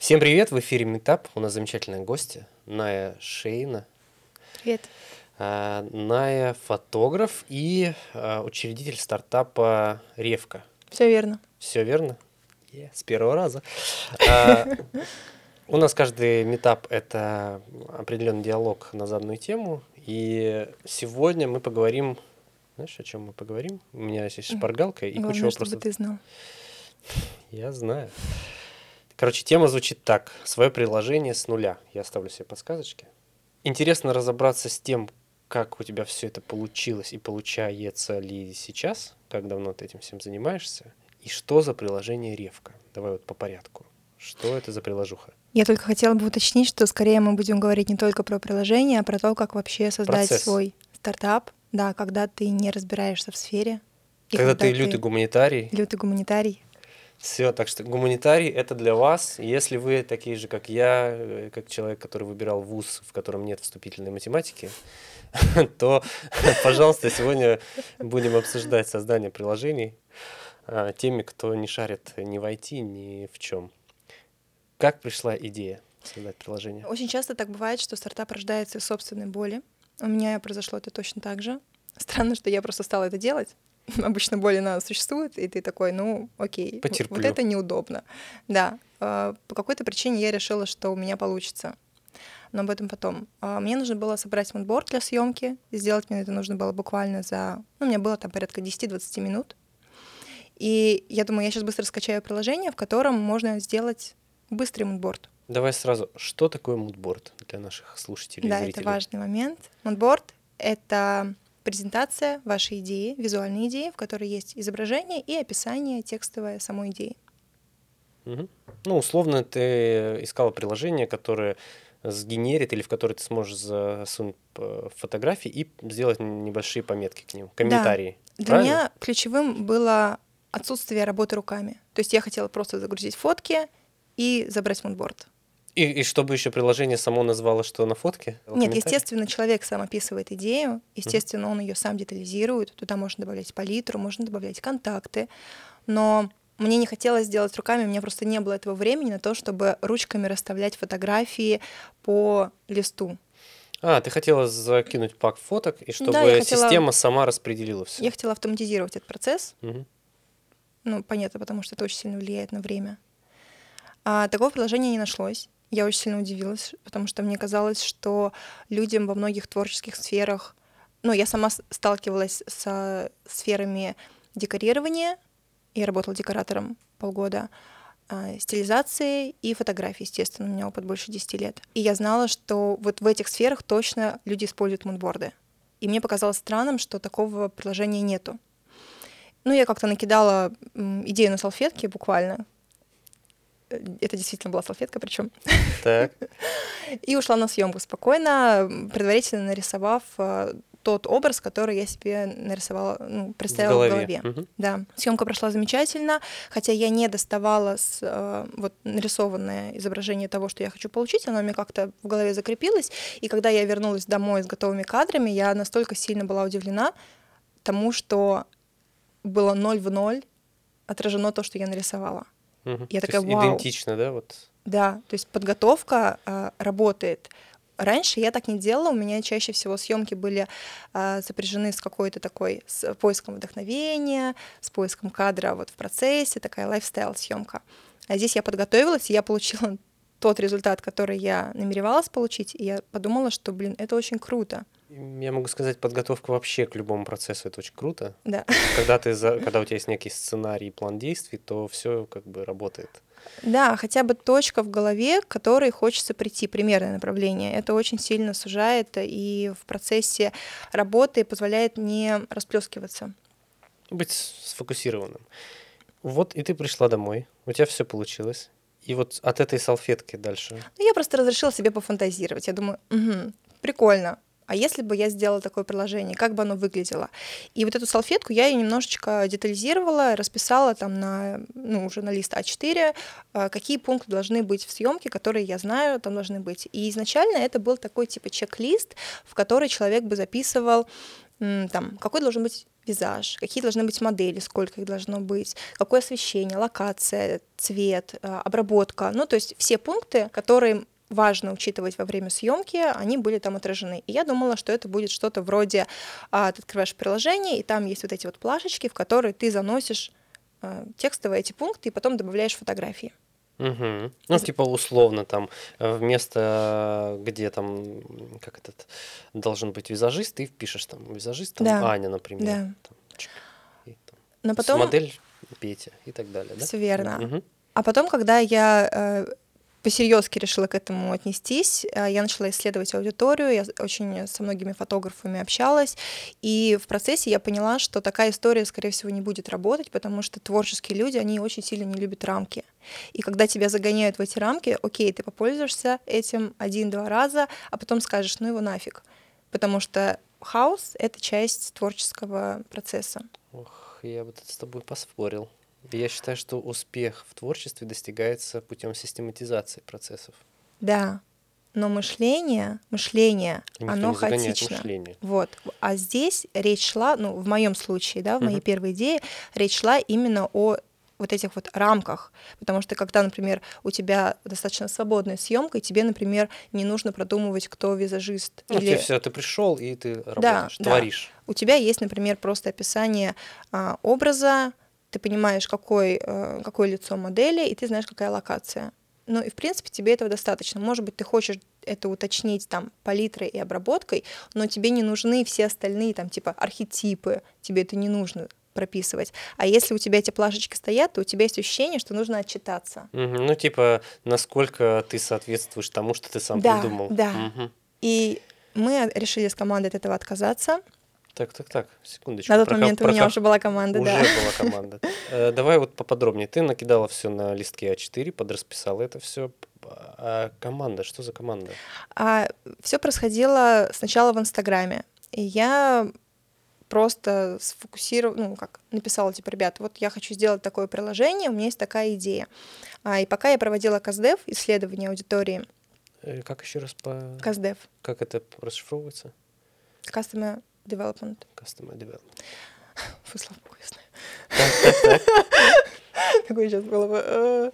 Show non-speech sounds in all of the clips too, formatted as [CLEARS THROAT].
Всем привет, в эфире Метап. У нас замечательная гостья Ная Шейна. Привет. А, Ная фотограф и а, учредитель стартапа Ревка. Все верно. Все верно? Yeah, с первого раза. [LAUGHS] А, у нас каждый метап — это определенный диалог на заданную тему. И сегодня мы поговорим... Знаешь, о чем мы поговорим? У меня есть шпаргалка и Главное, куча вопросов. чтобы ты знал. Я знаю. Короче, тема звучит так. Свое приложение с нуля. Я оставлю себе подсказочки. Интересно разобраться с тем, как у тебя все это получилось и получается ли сейчас, как давно ты этим всем занимаешься, и что за приложение Ревка. Давай вот по порядку. Что это за приложуха? Я только хотела бы уточнить, что скорее мы будем говорить не только про приложение, а про то, как вообще создать Процесс. свой стартап. Да, когда ты не разбираешься в сфере. и Когда ты лютый гуманитарий, лютый гуманитарий. Все, так что гуманитарий это для вас. Если вы такие же, как я, э, как человек, который выбирал вуз, в котором нет вступительной математики, [LAUGHS] то, [LAUGHS] пожалуйста, сегодня будем обсуждать создание приложений а, теми, кто не шарит ни в IT, ни в чем. Как пришла идея создать приложение? Очень часто так бывает, что стартап рождается из собственной боли. У меня произошло это точно так же. Странно, что я просто стала это делать. [LAUGHS] Обычно боль, она существует, и ты такой, ну, окей, вот- Потерплю. вот это неудобно. Да, э, по какой-то причине я решила, что у меня получится. Но об этом потом. А, Мне нужно было собрать мудборд для съемки. Сделать мне это нужно было буквально за... Ну, у меня было там порядка 10-20 минут. И я думаю, я сейчас быстро скачаю приложение, в котором можно сделать быстрый мудборд. Давай сразу, что такое мудборд для наших слушателей и Да, зрителей? это важный момент. Мудборд — это презентация вашей идеи, визуальной идеи, в которой есть изображение и описание текстовое самой идеи. Мгм. Ну, условно, ты искала приложение, которое сгенерит или в которое ты сможешь засунуть э, фотографии и сделать небольшие пометки к ним, комментарии. Для Правильно? меня ключевым было отсутствие работы руками. То есть я хотела просто загрузить фотки и забрать мудборд. И, и чтобы еще приложение само назвало, что на фотке? Нет, естественно, человек сам описывает идею, естественно, он ее сам детализирует, туда можно добавлять палитру, можно добавлять контакты, но мне не хотелось делать руками, у меня просто не было этого времени на то, чтобы ручками расставлять фотографии по листу. А, ты хотела закинуть пак фоток, и чтобы Да, хотела- система сама распределила все. Я хотела автоматизировать этот процесс, ну, понятно, потому что это очень сильно влияет на время. А такого приложения не нашлось. Я очень сильно удивилась, потому что мне казалось, что людям во многих творческих сферах... Ну, я сама сталкивалась со сферами декорирования. Я работала декоратором полгода. а, стилизации и фотографии, естественно, у меня опыт больше 10 лет. И я знала, что вот в этих сферах точно люди используют мудборды. И мне показалось странным, что такого приложения нету. Ну, я как-то накидала идею на салфетке буквально. Это действительно была салфетка, причем. Так. [LAUGHS] И ушла на съемку спокойно, предварительно нарисовав э, тот образ, который я себе нарисовала, ну, представила в голове. Мгм. Да, съемка прошла замечательно, хотя я не доставала с, э, вот нарисованное изображение того, что я хочу получить, оно меня как-то в голове закрепилось, и когда я вернулась домой с готовыми кадрами, я настолько сильно была удивлена тому, что было ноль в ноль отражено то, что я нарисовала. Мгм. Я То такая, есть «Вау». идентично, да, вот. Да, то есть подготовка э, работает. Раньше я так не делала, у меня чаще всего съемки были э, сопряжены с какой-то такой, с поиском вдохновения, с поиском кадра вот в процессе, такая лайфстайл съемка. А здесь я подготовилась, и я получила [LAUGHS] тот результат, который я намеревалась получить, и я подумала, что, блин, это очень круто. Я могу сказать, подготовка вообще к любому процессу это очень круто. Да. Когда ты за- когда у тебя есть некий сценарий и план действий, то все как бы работает. Да, хотя бы точка в голове, к которой хочется прийти, примерное направление. Это очень сильно сужает и в процессе работы позволяет не расплескиваться. Быть сфокусированным. Вот и ты пришла домой, у тебя все получилось. И вот от этой салфетки дальше. Ну, я просто разрешила себе пофантазировать. Я думаю, «Мгм, прикольно. А если бы я сделала такое приложение, как бы оно выглядело? И вот эту салфетку я ее немножечко детализировала, расписала там на, ну, уже на лист А4, э, какие пункты должны быть в съемке, которые я знаю, там должны быть. И изначально это был такой типа чек-лист, в который человек бы записывал там, какой должен быть визаж, какие должны быть модели, сколько их должно быть, какое освещение, локация, цвет, а, обработка. Ну, то есть все пункты, которые важно учитывать во время съемки, они были там отражены. И я думала, что это будет что-то вроде, а, ты открываешь приложение, и там есть вот эти вот плашечки, в которые ты заносишь а, текстовые эти пункты и потом добавляешь фотографии. Угу. Ну, типа условно там э, вместо где там как этот должен быть визажист, ты впишешь там визажист, там да. Аня, например. Да. Там, и, там, Но потом... Модель Петя и так далее, да? Все верно. Угу. А потом, когда я э, посерьезки решила к этому отнестись. А, я начала исследовать аудиторию, я очень со многими фотографами общалась, и в процессе я поняла, что такая история, скорее всего, не будет работать, потому что творческие люди, они очень сильно не любят рамки. И когда тебя загоняют в эти рамки, окей, ты попользуешься этим один-два раза, а потом скажешь, ну его нафиг. Потому что хаос — это часть творческого процесса. Ох, я бы с тобой поспорил. Я считаю, что успех в творчестве достигается путем систематизации процессов. Да, но мышление, мышление, Никто оно хаотично. Мышление. Вот. А здесь речь шла, ну, в моем случае, да, в моей uh-huh. первой идее, речь шла именно о вот этих вот рамках, потому что когда, например, у тебя достаточно свободная съемка, и тебе, например, не нужно продумывать, кто визажист. Ну, или... все, ты пришел и ты работаешь, да, творишь. Да. У тебя есть, например, просто описание а, образа, ты понимаешь, какой, э, какое лицо модели, и ты знаешь, какая локация. Ну и, в принципе, тебе этого достаточно. Может быть, ты хочешь это уточнить там палитрой и обработкой, но тебе не нужны все остальные там типа архетипы, тебе это не нужно прописывать. А если у тебя эти плашечки стоят, то у тебя есть ощущение, что нужно отчитаться. Угу. Ну, типа, насколько ты соответствуешь тому, что ты сам да, придумал. Да. Угу. И мы решили с командой от этого отказаться. Так, так, так, секундочку. На тот про, момент про, у меня уже была команда, уже да. Уже была команда. Э, давай вот поподробнее. Ты накидала все на листке А4, подрасписала это все. А команда, что за команда? А, все происходило сначала в Инстаграме. И я просто сфокусировала, ну, как, написала, типа, ребят, вот я хочу сделать такое приложение, у меня есть такая идея. А, и пока я проводила КАЗДЕВ, исследование аудитории. Э, как еще раз по... КАЗДЕВ. Как это расшифровывается? Customer Development. Customer Development. [LAUGHS] Фу, слава богу, я знаю. Такое [LAUGHS] сейчас было бы... Э.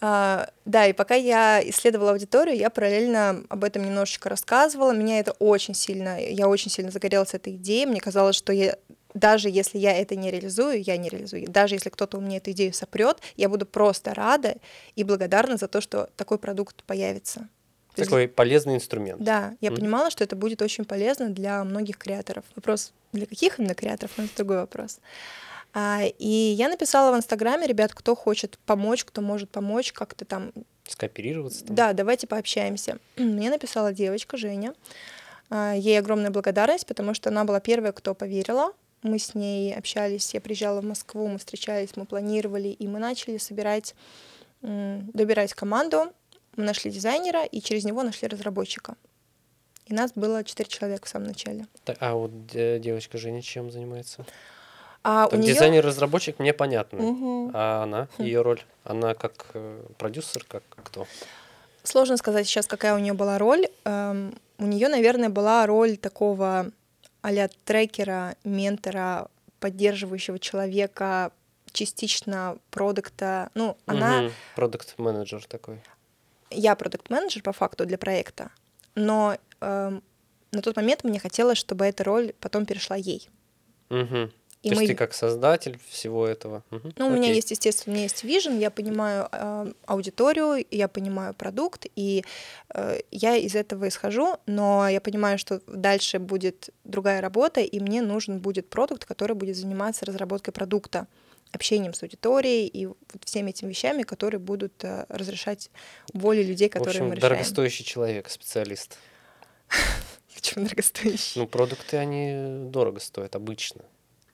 А, да, и пока я исследовала аудиторию, я параллельно об этом немножечко рассказывала. Меня это очень сильно... Я очень сильно загорелась этой идеей. Мне казалось, что я даже если я это не реализую, я не реализую. Даже если кто-то у меня эту идею сопрет, я буду просто рада и благодарна за то, что такой продукт появится. Такой есть, полезный инструмент. Да, я mm. понимала, что это будет очень полезно для многих креаторов. Вопрос, для каких именно креаторов, но это другой вопрос. А, и я написала в Инстаграме, ребят, кто хочет помочь, кто может помочь, как-то там... Скооперироваться? Там. Да, давайте пообщаемся. [CLEARS THROAT] Мне написала девочка Женя. А, ей огромная благодарность, потому что она была первая, кто поверила. Мы с ней общались, я приезжала в Москву, мы встречались, мы планировали, и мы начали собирать, добирать команду. Мы нашли дизайнера, и через него нашли разработчика. И нас было четыре человека в самом начале. А вот девочка Женя чем занимается? А так, у дизайнер-разработчик мне понятно. Угу. А она, хм. ее роль? Она как э, продюсер, как кто? Сложно сказать сейчас, какая у нее была роль. Эм, у нее, наверное, была роль такого а трекера, ментора, поддерживающего человека, частично продукта. Ну, она... Продукт-менеджер такой я продукт-менеджер по факту для проекта, но э, на тот момент мне хотелось, чтобы эта роль потом перешла ей. Угу. И То мы... есть ты как создатель всего этого? Угу. Ну, у меня есть, естественно, у меня есть вижен, я понимаю э, аудиторию, я понимаю продукт, и э, я из этого исхожу, но я понимаю, что дальше будет другая работа, и мне нужен будет продукт, который будет заниматься разработкой продукта общением с аудиторией и вот всеми этими вещами, которые будут э, разрешать боли людей, которые в общем, мы решаем. дорогостоящий человек, специалист. [LAUGHS] Почему дорогостоящий? Ну, продукты, они дорого стоят обычно.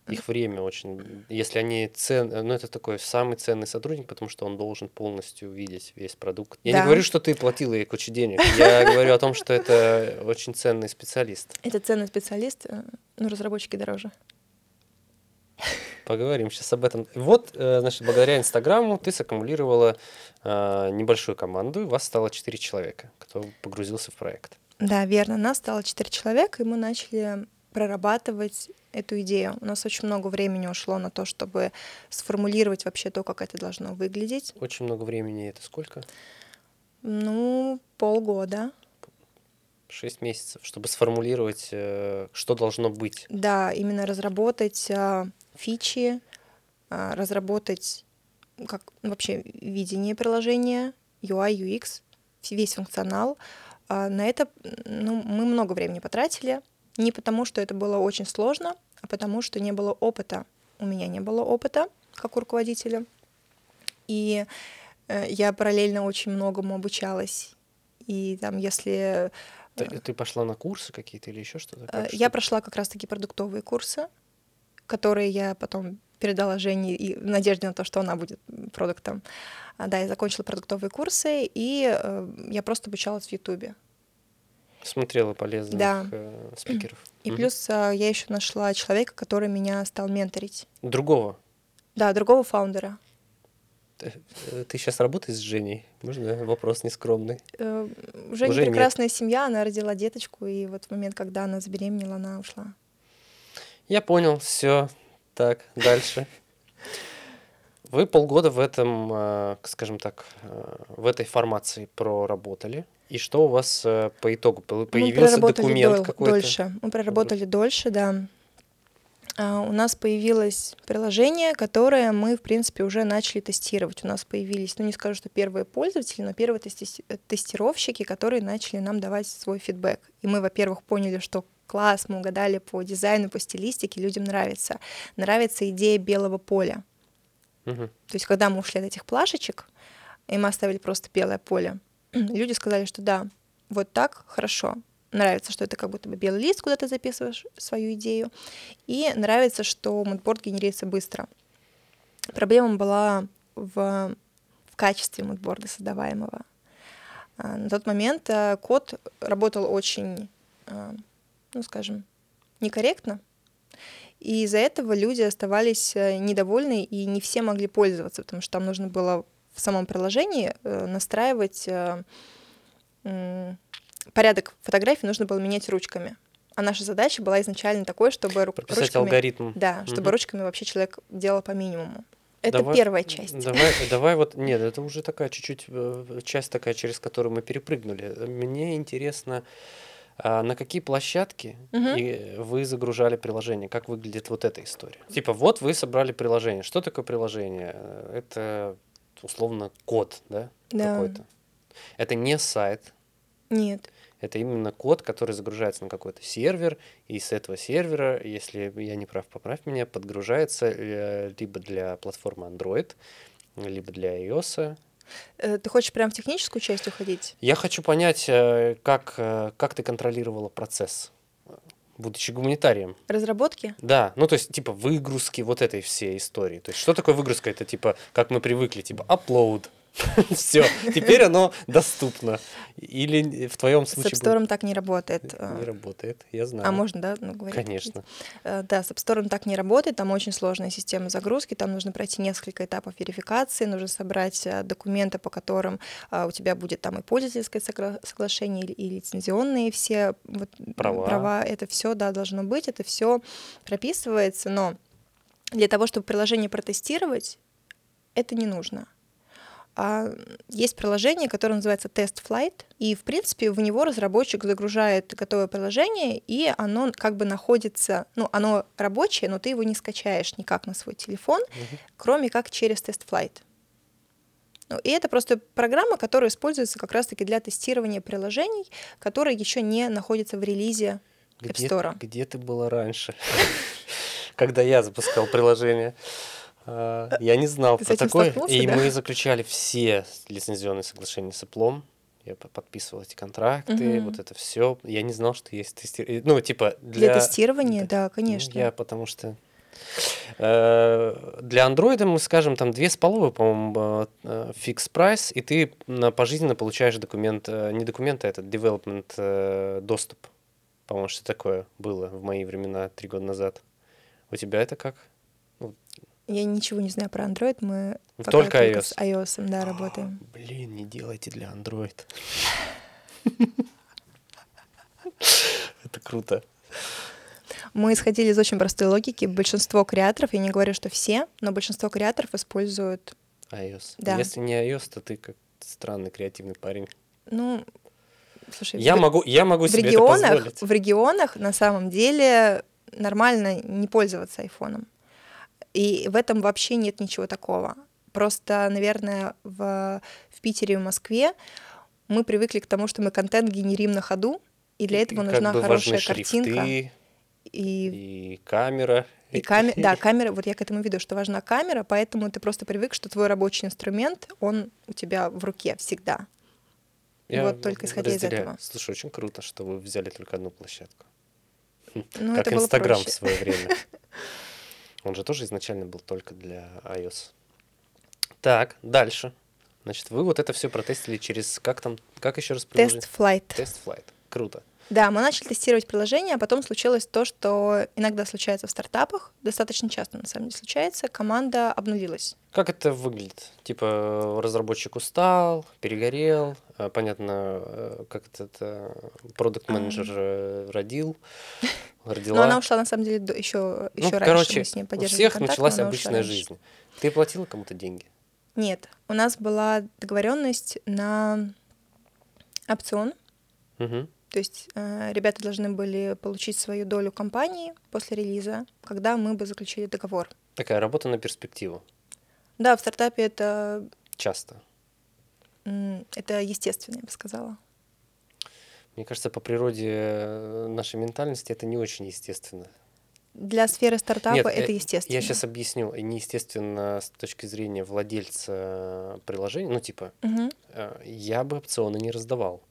Их время очень... Если они цен... Ну, это такой самый ценный сотрудник, потому что он должен полностью видеть весь продукт. Я да. не говорю, что ты платила ей кучу денег. Я [LAUGHS] говорю о том, что это очень ценный специалист. Это ценный специалист, э, но разработчики дороже. Поговорим сейчас об этом. Вот, э, значит, благодаря Инстаграму ты саккумулировала э, небольшую команду, и у вас стало 4 человека, кто погрузился в проект. Да, верно. Нас стало 4 человека, и мы начали прорабатывать эту идею. У нас очень много времени ушло на то, чтобы сформулировать вообще то, как это должно выглядеть. Очень много времени это сколько? Ну, полгода. Шесть месяцев, чтобы сформулировать, э, что должно быть. Да, именно разработать а, фичи, а, разработать как вообще видение приложения, UI, UX, весь функционал. А, на это ну, мы много времени потратили. Не потому, что это было очень сложно, а потому, что не было опыта. У меня не было опыта как у руководителя. И э, я параллельно очень многому обучалась. И там, если ты, ты пошла на курсы какие-то или еще что-то? Как, э, я что прошла как раз-таки продуктовые курсы, которые я потом передала Жене и в надежде на то, что она будет продуктом. А, да, я закончила продуктовые курсы, и э, я просто обучалась в Ютубе. Смотрела полезных да. э, спикеров. И угу. плюс э, я еще нашла человека, который меня стал менторить. Другого? Да, другого фаундера. Ты сейчас работаешь с Женей? Можно вопрос нескромный? Женя Уже прекрасная нет. семья, она родила деточку, и вот в момент, когда она забеременела, она ушла. Я понял, все. Так, дальше. Вы полгода в этом, э, скажем так, в этой формации проработали. И что у вас по итогу? Появился документ какой-то? Дольше. Мы проработали дольше, да. А, у нас появилось приложение, которое мы, в принципе, уже начали тестировать. У нас появились, ну не скажу, что первые пользователи, но первые тести- тестировщики, которые начали нам давать свой фидбэк. И мы, во-первых, поняли, что класс, мы угадали по дизайну, по стилистике, людям нравится. Нравится идея белого поля. Угу. То есть, когда мы ушли от этих плашечек, и мы оставили просто белое поле, [CLEARS THROAT] люди сказали, что да, вот так хорошо нравится, что это как будто бы белый лист, куда ты записываешь свою идею, и нравится, что мудборд генерируется быстро. Проблема была в, в качестве мудборда создаваемого. А, на тот момент а, код работал очень, а, ну скажем, некорректно, и из-за этого люди оставались недовольны, и не все могли пользоваться, потому что там нужно было в самом приложении э, настраивать порядок фотографий нужно было менять ручками. А наша задача была изначально такой, чтобы Прописать ручками... алгоритм. Да, чтобы угу. ручками вообще человек делал по минимуму. Это давай, первая часть. Давай, [LAUGHS] давай вот, нет, это уже такая чуть-чуть э, часть такая, через которую мы перепрыгнули. Мне интересно, а на какие площадки угу. вы загружали приложение? Как выглядит вот эта история? Типа, вот вы собрали приложение. Что такое приложение? Это условно код, да? да. Какой-то. Это не сайт. Нет. Это именно код, который загружается на какой-то сервер, и с этого сервера, если я не прав, поправь меня, подгружается э, либо для платформы Android, либо для iOS. Э, ты хочешь прям в техническую часть уходить? Я хочу понять, э, как, как ты контролировала процесс будучи гуманитарием. Разработки? Да, ну то есть типа выгрузки вот этой всей истории. То есть что такое выгрузка? Это типа, как мы привыкли, типа upload, [LAUGHS] Все, теперь оно доступно. Или в твоем случае... С App Store так не работает. Не работает, я знаю. А можно, да, ну, говорить? Конечно. Э, да, с App Store так не работает, там очень сложная система загрузки, там нужно пройти несколько этапов верификации, нужно собрать э, документы, по которым э, у тебя будет там и пользовательское соглашение, и лицензионные все вот, права. права. Это все, да, должно быть, это все прописывается, но для того, чтобы приложение протестировать, это не нужно. А есть приложение, которое называется Test Flight, и, в принципе, в него разработчик загружает готовое приложение, и оно как бы находится, ну, оно рабочее, но ты его не скачаешь никак на свой телефон, uh-huh. кроме как через Test Flight. Ну, и это просто программа, которая используется как раз-таки для тестирования приложений, которые еще не находятся в релизе App Store. Где, где ты была раньше, [LAUGHS] когда я запускал приложение? А, я не знал Ты про такое. И да? мы заключали все лицензионные соглашения с Apple. Я подписывал эти контракты, угу. вот это все. Я не знал, что есть тестирование. Ну, типа для... Для тестирования, да, да конечно. Я потому что... Э, для андроида мы скажем там две с половой, по-моему, э, фикс прайс, и ты пожизненно получаешь документ, э, не документ, а этот development доступ. По-моему, что такое было в мои времена три года назад. У тебя это как? Я ничего не знаю про Android, мы только, только iOS. с iOS да, работаем. О, блин, не делайте для Android. [LAUGHS] Это круто. Мы исходили из очень простой логики. Большинство креаторов, я не говорю, что все, но большинство креаторов используют iOS. Да. Если не iOS, то ты как странный креативный парень. Ну, слушай, Я в- могу, я могу в себе это регионах, позволить. в регионах на самом деле нормально не пользоваться айфоном. И в этом вообще нет ничего такого. Просто, наверное, в, в Питере и в Москве мы привыкли к тому, что мы контент генерим на ходу, и для этого И как нужна бы хорошая картинка. шрифты И, и камера. и камера, [LAUGHS] да, камера, вот я к этому веду, что важна камера, поэтому ты просто привык, что твой рабочий инструмент, он у тебя в руке всегда. Я Вот только исходя из разделяю. этого. Слушай, очень круто, что вы взяли только одну площадку. Ну, как Инстаграм в свое время. [LAUGHS] Он же тоже изначально был только для iOS. Так, дальше. Значит, вы вот это все протестили через как там, как еще раз приложение? Тест флайт. Тест флайт. Круто. Да, мы начали тестировать приложение, а потом случилось то, что иногда случается в стартапах, достаточно часто на самом деле случается, команда обнулилась. Как это выглядит? Типа разработчик устал, перегорел, э, понятно, э, как этот продукт менеджер э, родил, [LAUGHS] родила. Но она ушла на самом деле еще, Ну, еще раньше, короче, мы с ней у всех контакт, началась обычная жизнь. Ты платила кому-то деньги? Нет, у нас была договоренность на опцион, Мгм. То есть э, ребята должны были получить свою долю компании после релиза, когда мы бы заключили договор. Такая работа на перспективу. Да, в стартапе это, Часто. это естественно, я бы сказала. Мне кажется, по природе э, нашей ментальности это не очень естественно. Для сферы стартапа Нет, это э, естественно. Я сейчас объясню. Неестественно с точки зрения владельца приложения. Ну, типа, э, я бы опционы не раздавал.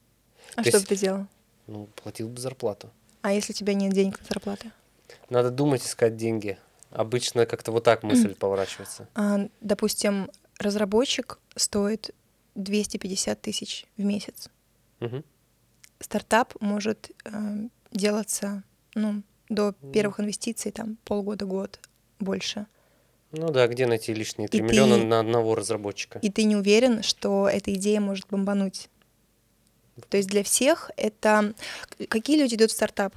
А То что есть- бы ты делал? Ну, платил бы зарплату. А если у тебя нет денег на зарплаты? Надо думать, искать деньги. Обычно как-то вот так мысль поворачивается. А, допустим, разработчик стоит 250 тысяч в месяц. Мгм. Стартап может э, делаться ну, до первых инвестиций там полгода-год больше. Ну да, где найти лишние 3 И миллиона ты- на одного разработчика? И ты не уверен, что эта идея может бомбануть. То есть для всех это... Какие люди идут в стартап?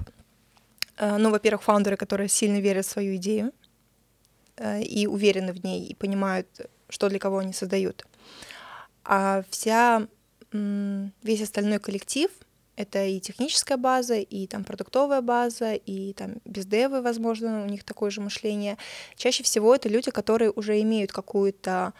Э, Ну, во-первых, фаундеры, которые сильно верят в свою идею э, и уверены в ней, и понимают, что для кого они создают. А вся, весь остальной коллектив — это и техническая база, и там продуктовая база, и там бездевы, возможно, у них такое же мышление. Чаще всего это люди, которые уже имеют какую-то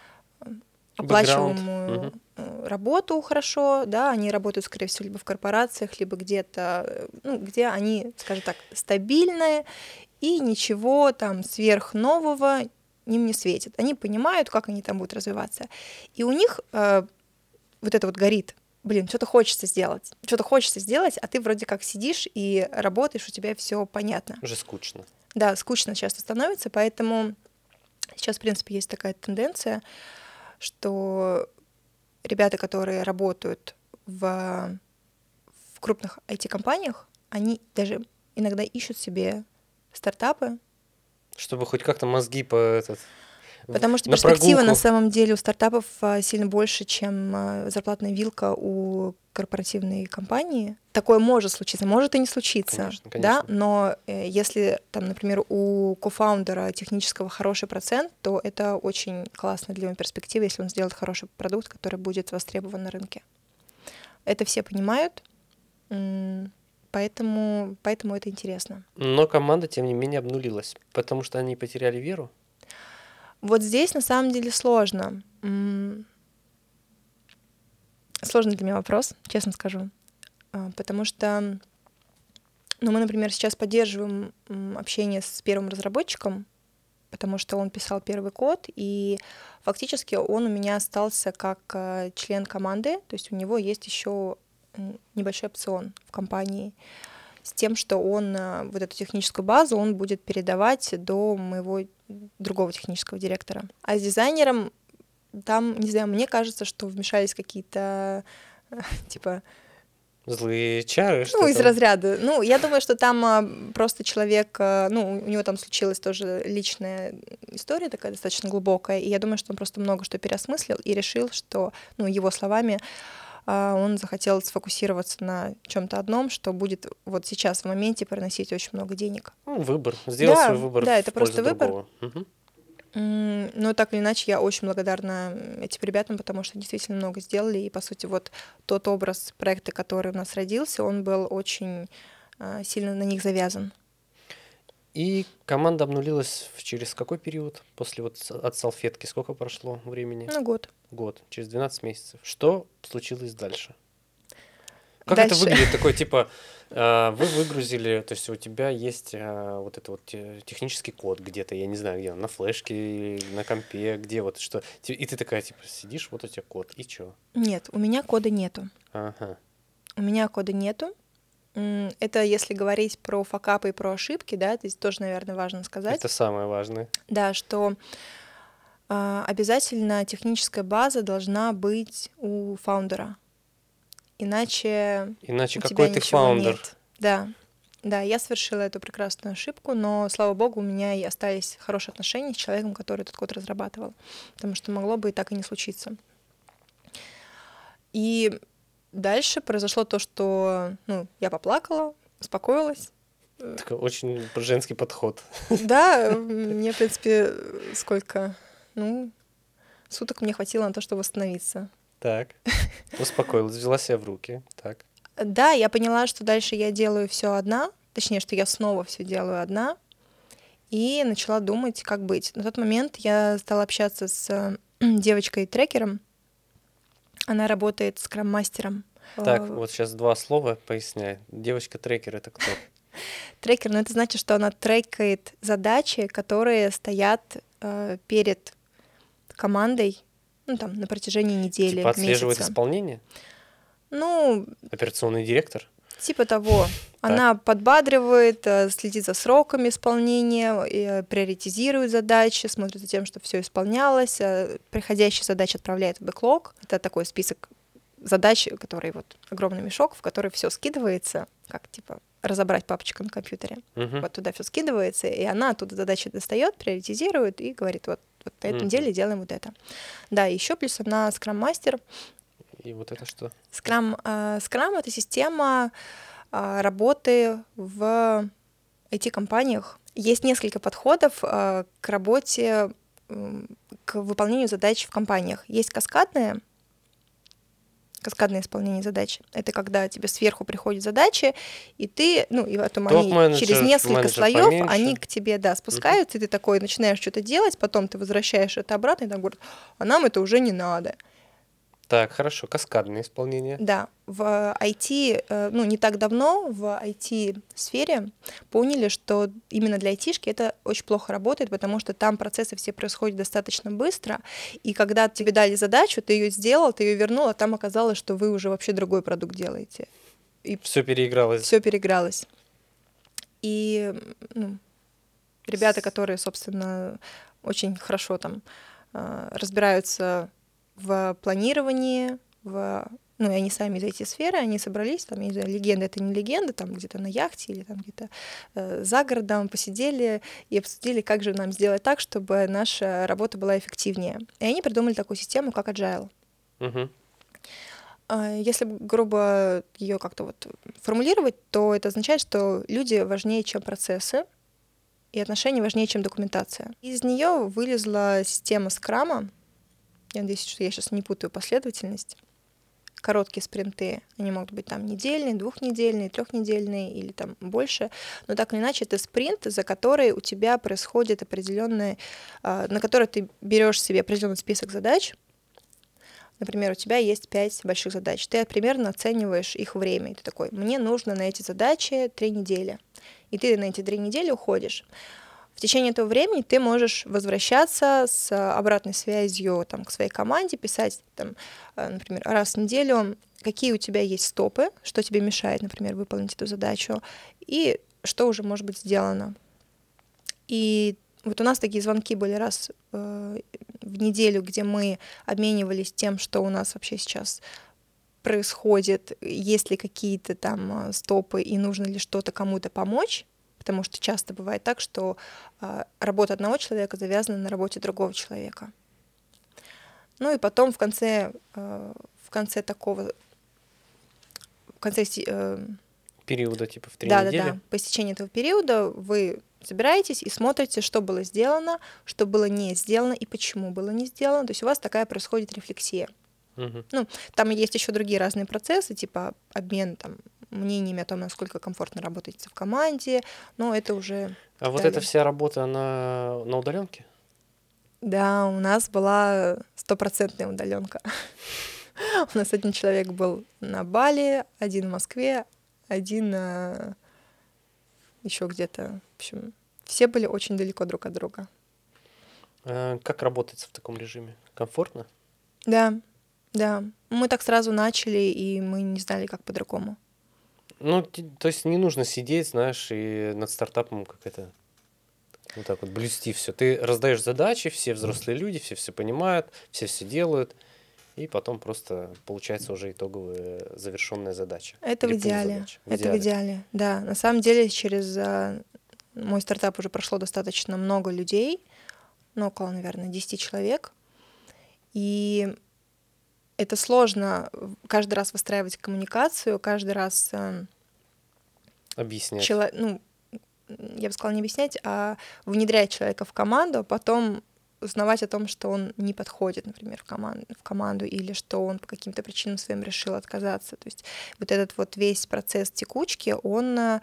оплачиваемую Мгм. Э, работу хорошо, да, они работают, скорее всего, либо в корпорациях, либо где-то, э, ну, где они, скажем так, стабильные, и ничего там сверхнового им не светит. Они понимают, как они там будут развиваться. И у них э, вот это вот горит. Блин, что-то хочется сделать. Что-то хочется сделать, а ты вроде как сидишь и работаешь, у тебя все понятно. Уже скучно. Да, скучно часто становится, поэтому сейчас, в принципе, есть такая тенденция, что ребята, которые работают в, в крупных IT-компаниях, они даже иногда ищут себе стартапы, Чтобы хоть как-то мозги по этот... потому что на перспектива на прогулку. самом деле у стартапов а, сильно больше, чем а, зарплатная вилка у корпоративной компании. Такое может случиться, может и не случиться, Конечно, да, конечно. но э, если там, например, у кофаундера технического хороший процент, то это очень классно для его перспективы, если он сделает хороший продукт, который будет востребован на рынке. Это все понимают, поэтому, поэтому это интересно. Но команда, тем не менее, обнулилась, потому что они потеряли веру. Вот здесь на самом деле сложно. Сложный для меня вопрос, честно скажу. А, Потому что, ну, мы, например, сейчас поддерживаем общение с первым разработчиком, потому что он писал первый код, и фактически он у меня остался как э, член команды, то есть у него есть еще небольшой опцион в компании с тем, что он э, вот эту техническую базу он будет передавать до моего другого технического директора. А с дизайнером там, не знаю, мне кажется, что вмешались какие-то э, [LAUGHS] типа Злые чары, что ну, из там? разряда. Ну, я думаю, что там а, просто человек, а, ну, у него там случилась тоже личная история такая достаточно глубокая, и я думаю, что он просто много что переосмыслил и решил, что, ну, его словами, он захотел сфокусироваться на чем-то одном, что будет вот сейчас в моменте приносить очень много денег. Ну, выбор. Сделал да, свой выбор. Да, это просто выбор. Угу. Но так или иначе, я очень благодарна этим ребятам, потому что действительно много сделали. И, по сути, вот тот образ проекта, который у нас родился, он был очень а, сильно на них завязан. И команда обнулилась через какой период? После вот от салфетки сколько прошло времени? Ну, год. Год, через 12 месяцев. Что случилось дальше? Как дальше. это выглядит? Такой, типа, а, вы выгрузили, то есть у тебя есть а, вот этот вот технический код где-то, я не знаю где, на флешке, на компе, где вот что. И ты такая, типа, сидишь, вот у тебя код, и что? Нет, у меня кода нету. Ага. У меня кода нету. Это если говорить про факапы и про ошибки, да, здесь тоже, наверное, важно сказать. Это самое важное. Да, что э, обязательно техническая база должна быть у фаундера. Иначе, Иначе какой ты фаундер? Нет. Да, да, я совершила эту прекрасную ошибку, но, слава богу, у меня и остались хорошие отношения с человеком, который этот код разрабатывал, потому что могло бы и так и не случиться. И Дальше произошло то, что ну, я поплакала, успокоилась. Такой очень женский подход. Да, мне, в принципе, сколько? Ну, суток мне хватило на то, чтобы восстановиться. Так, успокоилась, взяла себя в руки, так. Да, я поняла, что дальше я делаю все одна, точнее, что я снова все делаю одна, и начала думать, как быть. На тот момент я стала общаться с [CLEARS THROAT] девочкой-трекером, она работает скрам-мастером. Так, э, вот сейчас два слова поясняй. Девочка-трекер — это кто? [LAUGHS] Трекер, ну это значит, что она трекает задачи, которые стоят э, перед командой, ну там, на протяжении недели, Типа отслеживает месяца. исполнение? Ну... Операционный директор? Типа того. Она подбадривает, э, следит за сроками исполнения, э, приоритизирует задачи, смотрит за тем, чтобы все исполнялось. Э, приходящие задачи отправляет в бэклог. Это такой список задач, который вот огромный мешок, в который все скидывается, как типа разобрать папочку на компьютере. Uh-huh. Вот туда все скидывается, и она оттуда задачи достает, приоритизирует и говорит, вот, вот на этой uh-huh. неделе делаем вот это. Да, еще плюс она скрам-мастер. И вот это что? Скрам, э, скрам это система э, работы в IT-компаниях. Есть несколько подходов э, к работе, э, к выполнению задач в компаниях. Есть каскадная, каскадное исполнение задач. Это когда тебе сверху приходят задачи, и ты, ну, и потом они через несколько слоев, они к тебе, да, спускаются, uh-huh. и ты такой начинаешь что-то делать, потом ты возвращаешь это обратно, и там говорят, а нам это уже не надо. Так, хорошо, каскадное исполнение. Да, в IT, э, ну, не так давно в IT-сфере поняли, что именно для IT-шки это очень плохо работает, потому что там процессы все происходят достаточно быстро, и когда тебе дали задачу, ты ее сделал, ты ее вернул, а там оказалось, что вы уже вообще другой продукт делаете. И все переигралось. Все переигралось. И ну, ребята, которые, собственно, очень хорошо там э, разбираются в планировании, в ну, и они сами из этой сферы, они собрались, там, я не знаю, легенда это не легенда, там где-то на яхте или там где-то э, за городом посидели и обсудили, как же нам сделать так, чтобы наша работа была эффективнее. И они придумали такую систему, как Agile. Uh-huh. Если грубо ее как-то вот формулировать, то это означает, что люди важнее, чем процессы, и отношения важнее, чем документация. Из нее вылезла система скрама, я надеюсь, что я сейчас не путаю последовательность. Короткие спринты, они могут быть там недельные, двухнедельные, трехнедельные или там больше, но так или иначе это спринт, за который у тебя происходит определенный, а, на который ты берешь себе определенный список задач, Например, у тебя есть пять больших задач. Ты примерно оцениваешь их время. И ты такой, мне нужно на эти задачи три недели. И ты на эти три недели уходишь в течение этого времени ты можешь возвращаться с обратной связью там, к своей команде, писать, там, э, например, раз в неделю, какие у тебя есть стопы, что тебе мешает, например, выполнить эту задачу, и что уже может быть сделано. И вот у нас такие звонки были раз э, в неделю, где мы обменивались тем, что у нас вообще сейчас происходит, есть ли какие-то там э, стопы и нужно ли что-то кому-то помочь потому что часто бывает так, что э, работа одного человека завязана на работе другого человека. Ну и потом в конце, э, в конце такого конце э, периода, типа в три да, недели? Да, да, По истечении этого периода вы собираетесь и смотрите, что было сделано, что было не сделано и почему было не сделано. То есть у вас такая происходит рефлексия. Угу. Ну, там есть еще другие разные процессы, типа обмен там, мнениями о том, насколько комфортно работать в команде, но это уже... А вот эта вся работа, она на удаленке? Да, у нас была стопроцентная удаленка. [LAUGHS] У нас один человек был на Бали, один в Москве, один еще где-то. В общем, все были очень далеко друг от друга. А как работается в таком режиме? Комфортно? Да, да. Мы так сразу начали, и мы не знали, как по-другому. Ну, то есть не нужно сидеть, знаешь, и над стартапом как это вот так вот блюсти все. Ты раздаешь задачи, все взрослые люди, все все понимают, все все делают, и потом просто получается уже итоговая завершенная задача. Это в идеале. в Это идеале. в идеале, да. На самом деле через а, мой стартап уже прошло достаточно много людей, ну, около, наверное, 10 человек. И это сложно каждый раз выстраивать коммуникацию, каждый раз... Э, объяснять. Чело... Ну, я бы сказала, не объяснять, а внедрять человека в команду, а потом узнавать о том, что он не подходит, например, в, команд, в команду, или что он по каким-то причинам своим решил отказаться. То есть вот этот вот весь процесс текучки, он э,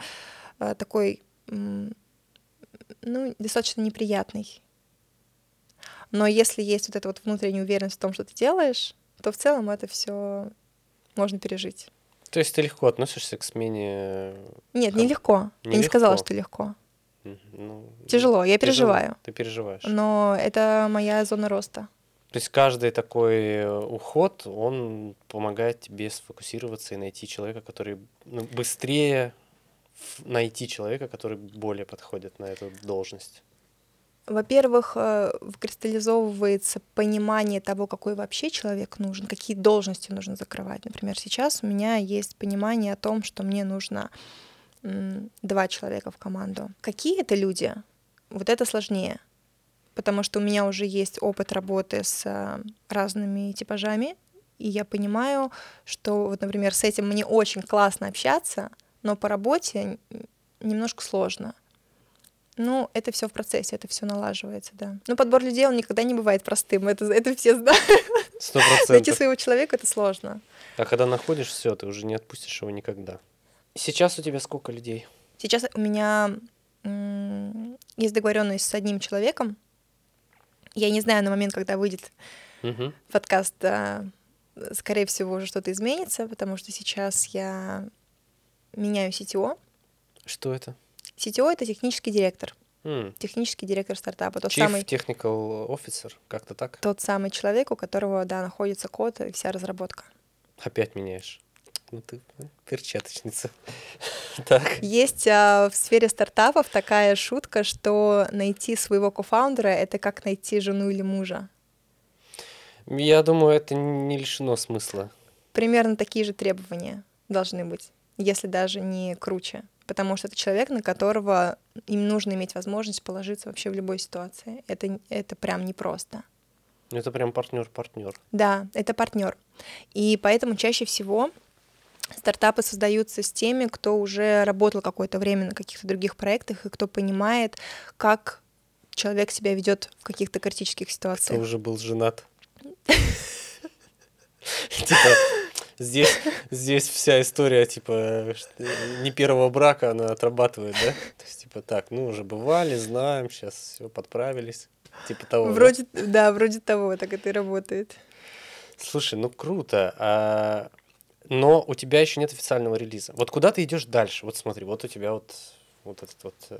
такой, ну, достаточно неприятный. Но если есть вот эта вот внутренняя уверенность в том, что ты делаешь, то в целом это все можно пережить. То есть ты легко относишься к смене? Нет, не легко. Не я легко. не сказала, что легко. Ну, Тяжело, я переживаю. Ты переживаешь. Но это моя зона роста. То есть каждый такой э, уход, он помогает тебе сфокусироваться и найти человека, который ну, быстрее найти человека, который более подходит на эту должность. Во-первых, э, выкристаллизовывается понимание того, какой вообще человек нужен, какие должности нужно закрывать. Например, сейчас у меня есть понимание о том, что мне нужно два человека в команду. Какие это люди? Вот это сложнее, потому что у меня уже есть опыт работы с э, разными типажами, и я понимаю, что вот, например, с этим мне очень классно общаться, но по работе немножко сложно. Ну, это все в процессе, это все налаживается, да. Ну, подбор людей, он никогда не бывает простым, это, это все знают. Сто процентов. Найти своего человека — это сложно. А когда находишь все, ты уже не отпустишь его никогда. Сейчас у тебя сколько людей? Сейчас у меня есть договоренность с одним человеком. Я не знаю на момент, когда выйдет угу. подкаст, да, скорее всего, уже что-то изменится, потому что сейчас я меняю CTO. Что это? CTO — это технический директор. Mm. Технический директор стартапа. Тот Chief самый... Technical Officer, как-то так? Тот самый человек, у которого, да, находится код и вся разработка. Опять меняешь? Ну ты перчаточница. [LAUGHS] так. Есть а, в сфере стартапов такая шутка, что найти своего кофаундера — это как найти жену или мужа. Я думаю, это не лишено смысла. Примерно такие же требования должны быть, если даже не круче потому что это человек, на которого им нужно иметь возможность положиться вообще в любой ситуации. Это, это прям непросто. Это прям партнер-партнер. Да, это партнер. И поэтому чаще всего стартапы создаются с теми, кто уже работал какое-то время на каких-то других проектах и кто понимает, как человек себя ведет в каких-то критических ситуациях. Кто уже был женат. [LAUGHS] Здесь, здесь вся история, типа, не первого брака она отрабатывает, да? То есть, типа, так, ну, уже бывали, знаем, сейчас все подправились. Типа того. Вроде, да? да, вроде того, так это и работает. Слушай, ну круто. А, но у тебя еще нет официального релиза. Вот куда ты идешь дальше? Вот смотри, вот у тебя вот вот этот вот э,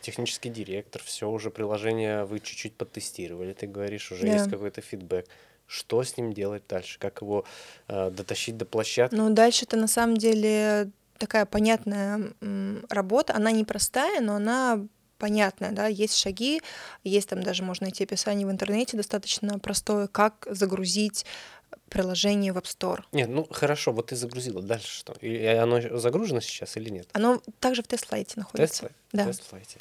технический директор, все уже приложение вы чуть-чуть подтестировали, ты говоришь, уже yeah. есть какой-то фидбэк что с ним делать дальше, как его э, дотащить до площадки. Ну, дальше это на самом деле такая понятная работа, она непростая, но она понятная, да, есть шаги, есть там даже можно найти описание в интернете достаточно простое, как загрузить приложение в App Store. Нет, ну хорошо, вот ты загрузила, дальше что? И оно загружено сейчас или нет? Оно также в тест-флайте находится. Тест-флайте? Да. Тест-флайте.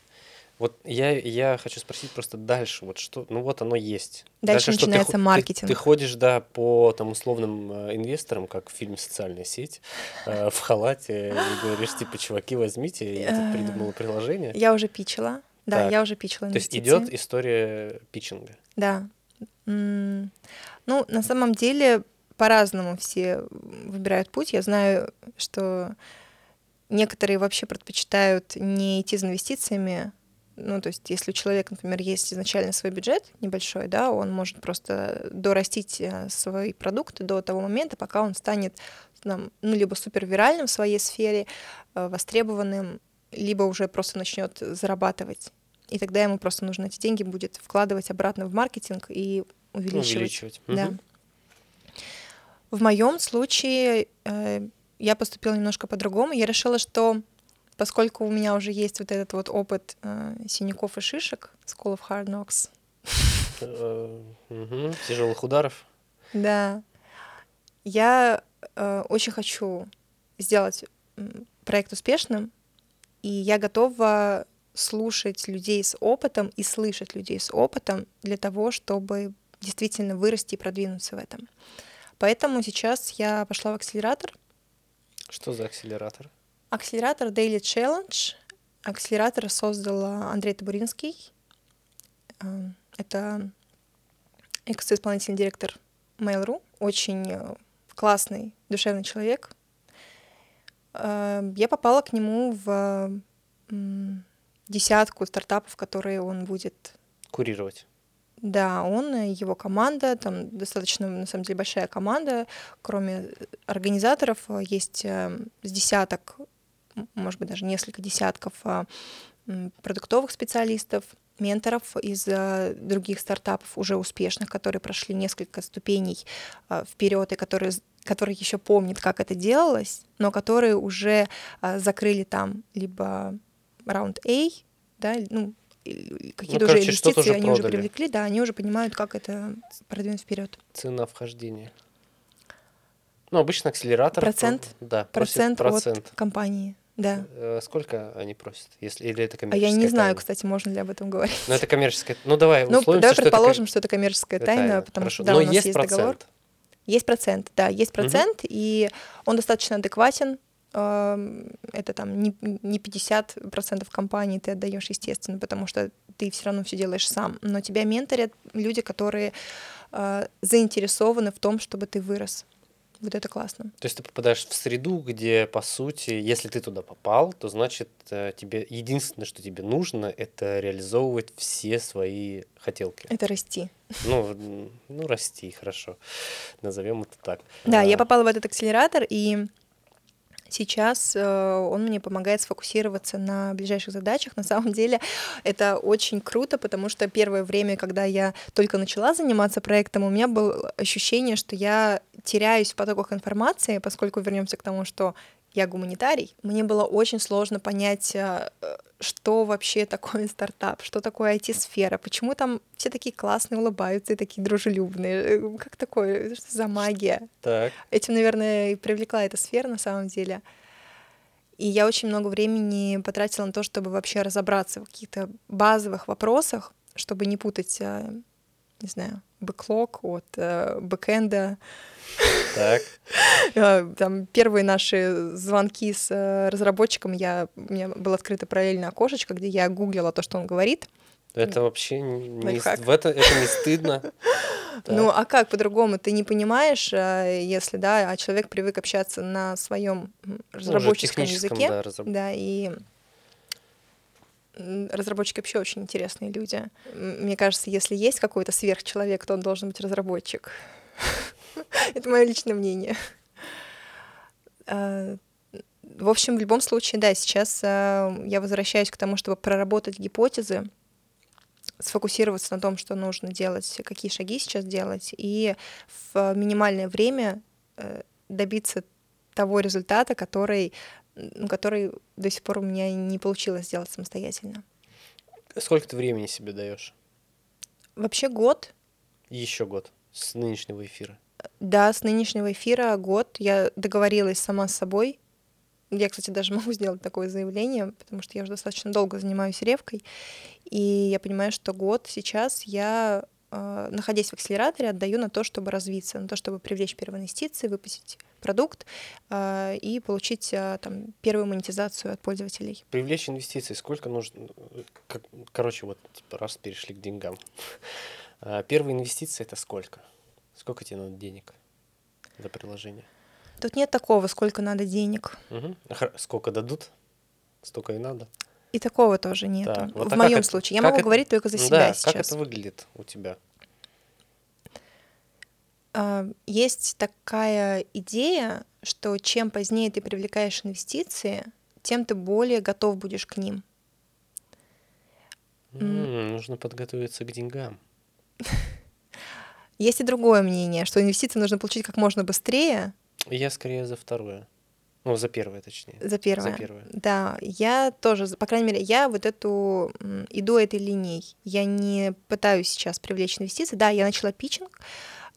Вот я, я хочу спросить просто дальше, вот что, ну вот оно есть. Дальше, дальше начинается что ты, маркетинг. Ты, ты ходишь, да, по там условным э, инвесторам, как в фильме «Социальная сеть», э, в халате, и говоришь, типа, чуваки, возьмите, я тут придумала приложение. Я уже пичила, да, я уже пичила То есть идет история питчинга. Да. Ну, на самом деле, по-разному все выбирают путь. Я знаю, что некоторые вообще предпочитают не идти за инвестициями, ну, то есть, если у человека, например, есть изначально свой бюджет небольшой, да, он может просто дорастить э, свой продукт до того момента, пока он станет там, ну, либо супер виральным в своей сфере, э, востребованным, либо уже просто начнет зарабатывать. И тогда ему просто нужно эти деньги будет вкладывать обратно в маркетинг и увеличивать. увеличивать. Да. Угу. В моем случае э, я поступила немножко по-другому. Я решила, что поскольку у меня уже есть вот этот вот опыт э, синяков и шишек, School of Hard Knocks. Э, Тяжелых ударов. Да. Я э, очень хочу сделать проект успешным, и я готова слушать людей с опытом и слышать людей с опытом для того, чтобы действительно вырасти и продвинуться в этом. Поэтому сейчас я пошла в акселератор. Что за акселератор? Акселератор Daily Challenge. Акселератор создал Андрей Табуринский. Э, это экс-исполнительный директор Mail.ru. Очень э, классный, душевный человек. Э, я попала к нему в десятку стартапов, которые он будет курировать. Да, он и его команда, там достаточно, на самом деле, большая команда, кроме организаторов, есть с десяток может быть, даже несколько десятков а, продуктовых специалистов, менторов из а, других стартапов уже успешных, которые прошли несколько ступеней а, вперед и которые которые еще помнят, как это делалось, но которые уже закрыли там либо раунд A, да, ну, какие-то ну, уже инвестиции они уже привлекли, да, они уже понимают, как это продвинуть вперед. Цена вхождения. Ну, обычно акселератор. Процент? Да, процент, процент от компании. Да. Э, сколько они просят? Если, или это коммерческая А я не знаю, тайна? кстати, можно ли об этом говорить. Ну, это коммерческая... Ну, давай Ну, давай предположим, что это, что это коммерческая тайна, тайна, потому Хорошо. что, да, Но у нас есть, есть процент. договор. Есть процент, да, есть процент, угу. и он достаточно адекватен. Эм, это там не, не 50% компании ты отдаешь, естественно, потому что ты все равно все делаешь сам. Но тебя менторят люди, которые э, заинтересованы в том, чтобы ты вырос. Вот это классно. То есть ты попадаешь в среду, где, по сути, если ты туда попал, то значит э, тебе единственное, что тебе нужно, это реализовывать все свои хотелки. Это расти. Ну, ну расти, хорошо. Назовем это так. Да, а... я попала в этот акселератор, и Сейчас э, он мне помогает сфокусироваться на ближайших задачах. На самом деле это очень круто, потому что первое время, когда я только начала заниматься проектом, у меня было ощущение, что я теряюсь в потоках информации, поскольку вернемся к тому, что я гуманитарий, мне было очень сложно понять, э, что вообще такое стартап, что такое IT-сфера, почему там все такие классные, улыбаются и такие дружелюбные, э, как такое, что за магия? Так. Этим, наверное, и привлекла эта сфера на самом деле. И я очень много времени потратила на то, чтобы вообще разобраться в каких-то базовых вопросах, чтобы не путать, э, не знаю, бэклог от бэкэнда, так. [LAUGHS] Э, там первые наши звонки с э, разработчиком, я, у меня было открыто параллельное окошечко, где я гуглила то, что он говорит. Это вообще не, в это, это не стыдно. [LAUGHS] Ну, а как по-другому? Ты не понимаешь, э, если, да, а человек привык общаться на своем разработческом языке. Да, разраб... да, и разработчики вообще очень интересные люди. Мне кажется, если есть какой-то сверхчеловек, то он должен быть разработчик. [LAUGHS] Это мое личное мнение. А, в общем, в любом случае, да, сейчас а, я возвращаюсь к тому, чтобы проработать гипотезы, сфокусироваться на том, что нужно делать, какие шаги сейчас делать, и в минимальное время э, добиться того результата, который, который до сих пор у меня не получилось сделать самостоятельно. Сколько ты времени себе даешь? Вообще год. Еще год с нынешнего эфира. Да, с нынешнего эфира год. Я договорилась сама с собой, Я, кстати, даже [LAUGHS] могу сделать такое заявление, потому что я уже достаточно долго занимаюсь ревкой, и я понимаю, что год сейчас я находясь в акселераторе, отдаю на то, чтобы развиться, на то, чтобы привлечь первые инвестиции, выпустить продукт э, и получить э, там первую монетизацию от пользователей. Привлечь инвестиции сколько нужно? Как, короче, вот типа, раз перешли к деньгам. [LAUGHS] Первые инвестиции это сколько? Сколько тебе надо денег за приложение? Тут нет такого, сколько надо денег. Угу. Сколько дадут, столько и надо. И такого тоже нет. Так, вот в а моем случае. Я могу это, говорить только за себя да, сейчас. Как это выглядит у тебя? А, есть такая идея, что чем позднее ты привлекаешь инвестиции, тем ты более готов будешь к ним. Mm, нужно подготовиться к деньгам. [LAUGHS] Есть и другое мнение, что инвестиции нужно получить как можно быстрее. Я скорее за второе. Ну, за первое, точнее. За первое. За первое. Да, я тоже, по крайней мере, я вот эту иду этой линией. Я не пытаюсь сейчас привлечь инвестиции. Да, я начала питчинг,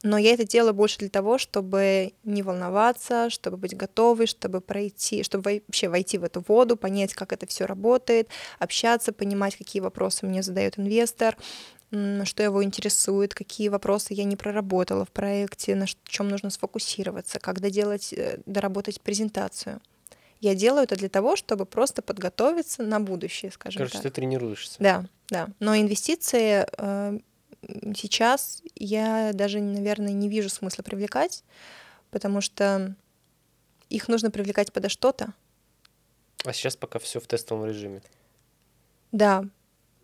но я это делаю больше для того, чтобы не волноваться, чтобы быть готовой, чтобы пройти, чтобы вообще войти в эту воду, понять, как это все работает, общаться, понимать, какие вопросы мне задает инвестор, что его интересует, какие вопросы я не проработала в проекте, на чем нужно сфокусироваться, как доделать, э, доработать презентацию. Я делаю это для того, чтобы просто подготовиться на будущее, скажем Короче, так. ты тренируешься. Да, да. Но инвестиции э, сейчас я даже, наверное, не вижу смысла привлекать, потому что их нужно привлекать подо что-то. А сейчас пока все в тестовом режиме. Да,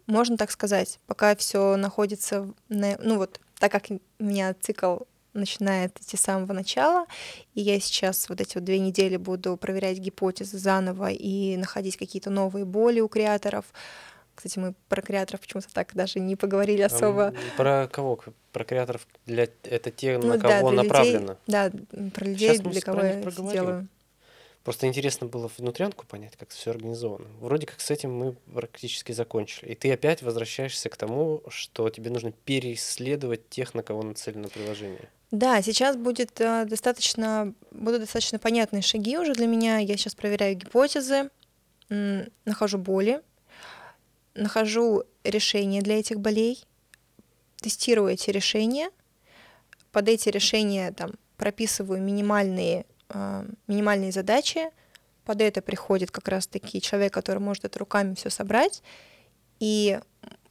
можно так сказать, пока все находится, на, ну вот, так как у меня цикл начинает идти с самого начала, и я сейчас вот эти вот две недели буду проверять гипотезы заново и находить какие-то новые боли у креаторов. Кстати, мы про креаторов почему-то так даже не поговорили особо. Про кого? Про креаторов для это те, ну, на кого да, направлено? Людей, да, про людей, Сейчас для кого я делаю. Просто интересно было внутрянку понять, как все организовано. Вроде как с этим мы практически закончили. И ты опять возвращаешься к тому, что тебе нужно переисследовать тех, на кого нацелено приложение. Да, сейчас будет э, достаточно, будут достаточно понятные шаги уже для меня. Я сейчас проверяю гипотезы, нахожу боли, нахожу решения для этих болей, тестирую эти решения, под эти решения там прописываю минимальные минимальные задачи, под это приходит как раз-таки человек, который может это руками все собрать, и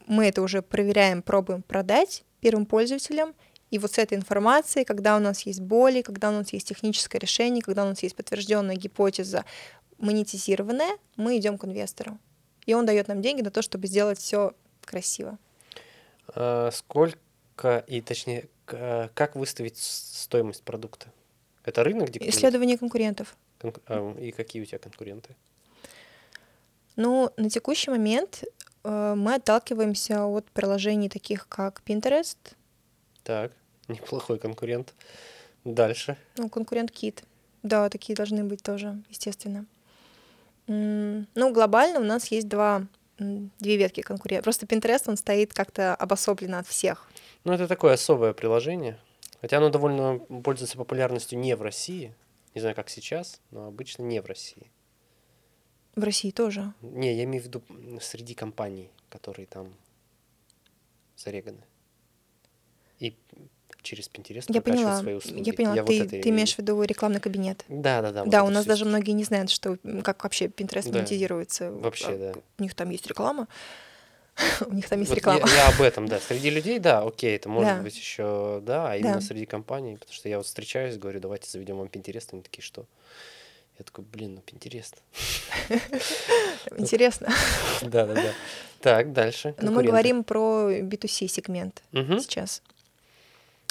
мы это уже проверяем, пробуем продать первым пользователям, и вот с этой информацией, когда у нас есть боли, когда у нас есть техническое решение, когда у нас есть подтвержденная гипотеза, монетизированная, мы идем к инвестору. И он дает нам деньги на то, чтобы сделать все красиво. А сколько и точнее, как выставить стоимость продукта? Это рынок, где... Исследование конкурентов. Конку... А, и какие у тебя конкуренты? Ну, на текущий момент э, мы отталкиваемся от приложений таких, как Pinterest. Так, [LAUGHS] неплохой конкурент. Дальше. Ну, конкурент Kit. Да, такие должны быть тоже, естественно. Ну, глобально у нас есть два, две ветки конкурентов. Просто Pinterest, он стоит как-то обособленно от всех. Ну, это такое особое приложение. Хотя оно довольно пользуется популярностью не в России. Не знаю, как сейчас, но обычно не в России. В России тоже? Не, я имею в виду среди компаний, которые там зареганы. И через Pinterest я поняла, свои услуги. Я поняла, я ты, вот ты имеешь в виду рекламный кабинет. Да, да, да. Да, вот у нас даже многие не знают, что как вообще Pinterest да. монетизируется. Вообще, а, да. У них там есть реклама. [LAUGHS] У них там есть вот реклама. Я, я об этом, да. Среди людей, да, окей, это может да. быть еще, да, а именно да. среди компаний, потому что я вот встречаюсь, говорю, давайте заведем вам Pinterest, они такие, что? Я такой, блин, ну Pinterest. [LAUGHS] Интересно. Да, да, да. Так, дальше. Но мы говорим про B2C сегмент сейчас.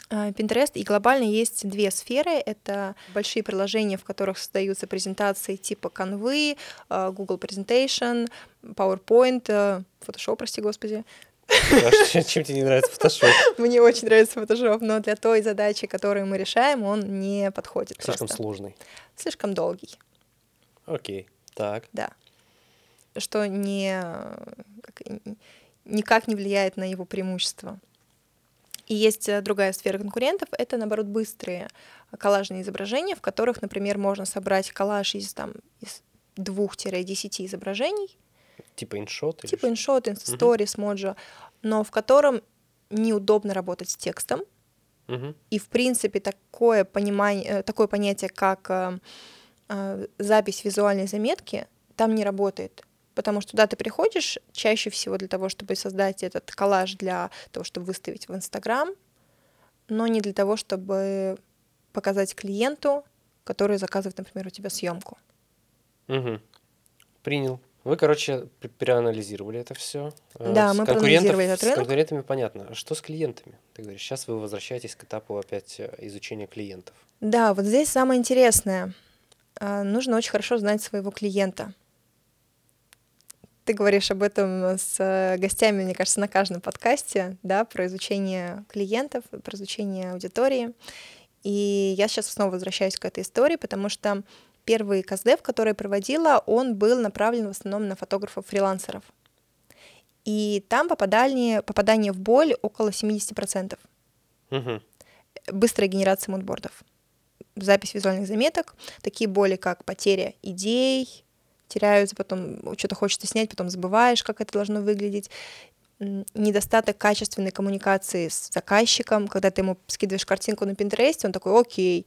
А, Pinterest и глобально есть две сферы. Это большие приложения, в которых создаются презентации типа Canva, а, Google Presentation, PowerPoint, а, Photoshop, прости господи. [LAUGHS] Чем тебе не нравится Photoshop? Мне очень нравится Photoshop, но для той задачи, которую мы решаем, он не подходит. Слишком сложный. Слишком долгий. Окей, так. Да. Что не, никак не влияет на его преимущество. И есть э, другая сфера конкурентов, это, наоборот, быстрые коллажные изображения, в которых, например, можно собрать коллаж из, там, из 2-10 изображений. Типа иншот? Типа иншот, инстасторис, угу. моджо, но в котором неудобно работать с текстом. Угу. И, в принципе, такое, понимание, э, такое понятие, как э, запись визуальной заметки, там не работает. Потому что туда ты приходишь чаще всего для того, чтобы создать этот коллаж для того, чтобы выставить в Инстаграм, но не для того, чтобы показать клиенту, который заказывает, например, у тебя съемку. Угу. Принял. Вы, короче, переанализировали это все. Э, да, с мы проанализировали этот рынок. С конкурентами понятно. А что с клиентами? Ты говоришь, сейчас вы возвращаетесь к этапу опять э, изучения клиентов. Да, вот здесь самое интересное. А, нужно очень хорошо знать своего клиента. Ты говоришь об этом с э, гостями, мне кажется, на каждом подкасте, да, про изучение клиентов, про изучение аудитории. И я сейчас снова возвращаюсь к этой истории, потому что первый КСДФ, который я проводила, он был направлен в основном на фотографов-фрилансеров. И там попадание, попадание в боль около 70%. Угу. Быстрая генерация мудбордов. Запись визуальных заметок, такие боли, как потеря идей, теряются, потом что-то хочется снять, потом забываешь, как это должно выглядеть. Недостаток качественной коммуникации с заказчиком, когда ты ему скидываешь картинку на Pinterest, он такой, окей,